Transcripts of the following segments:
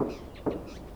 よし。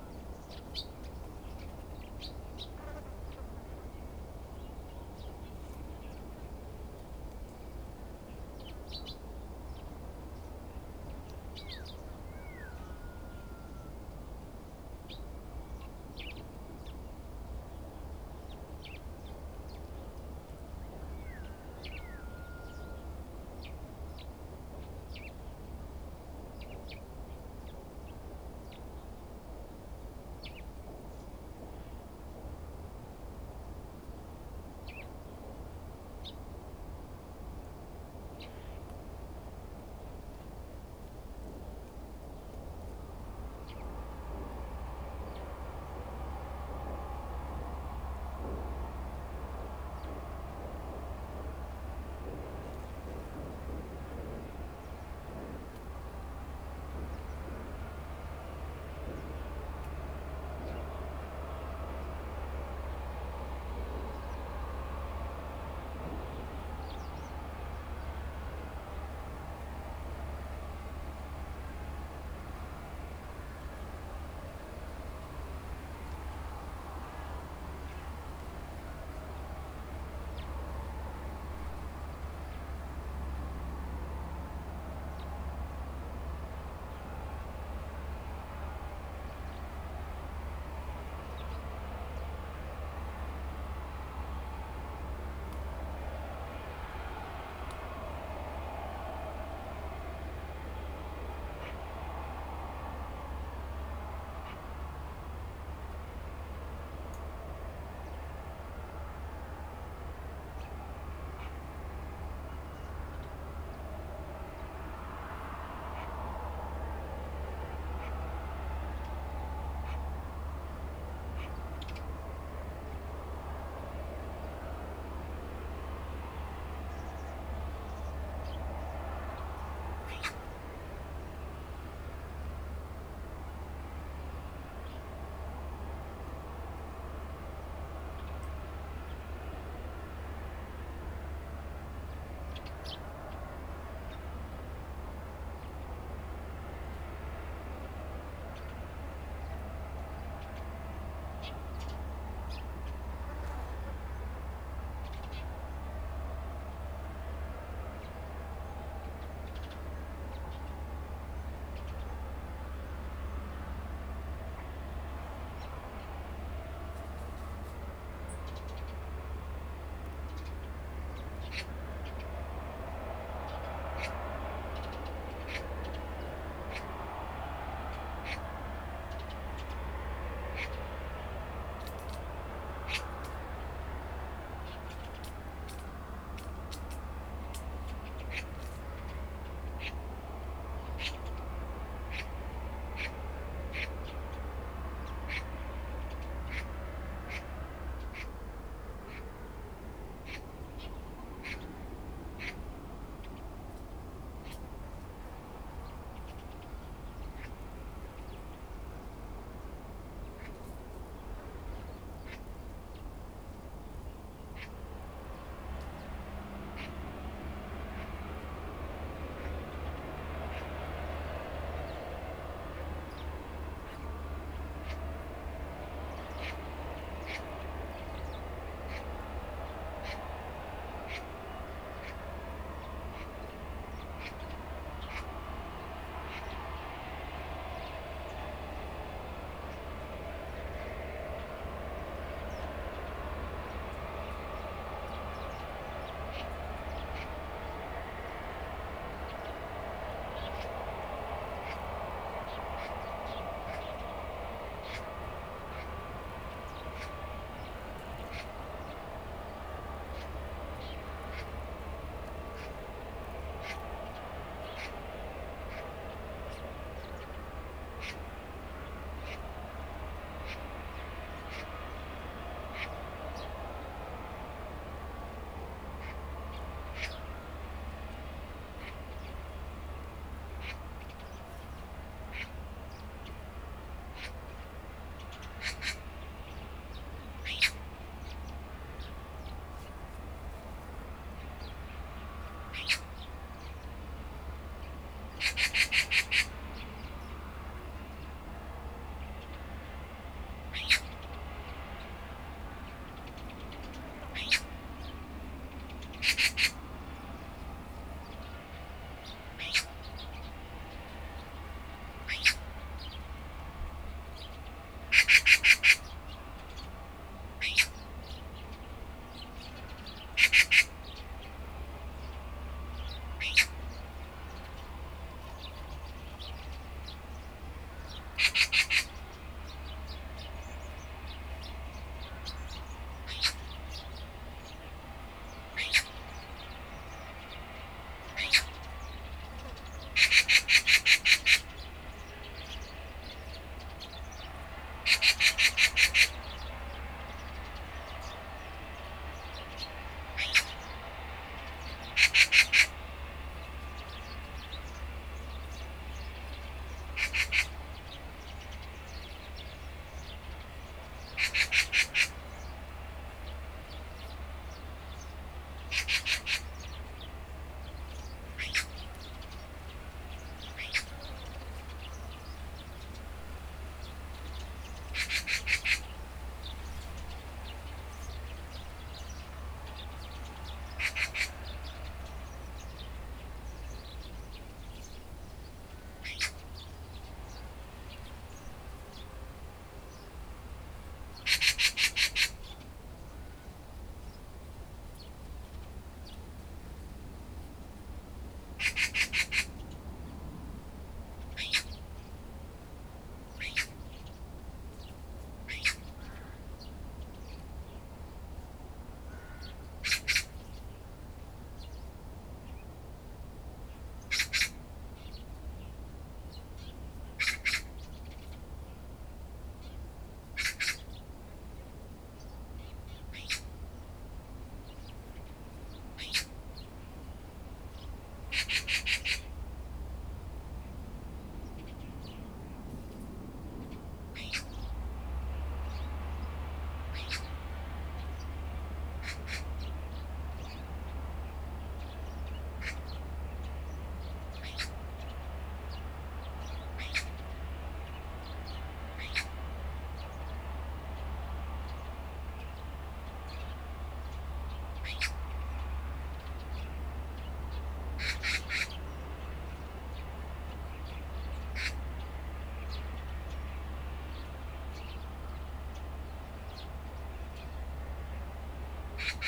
you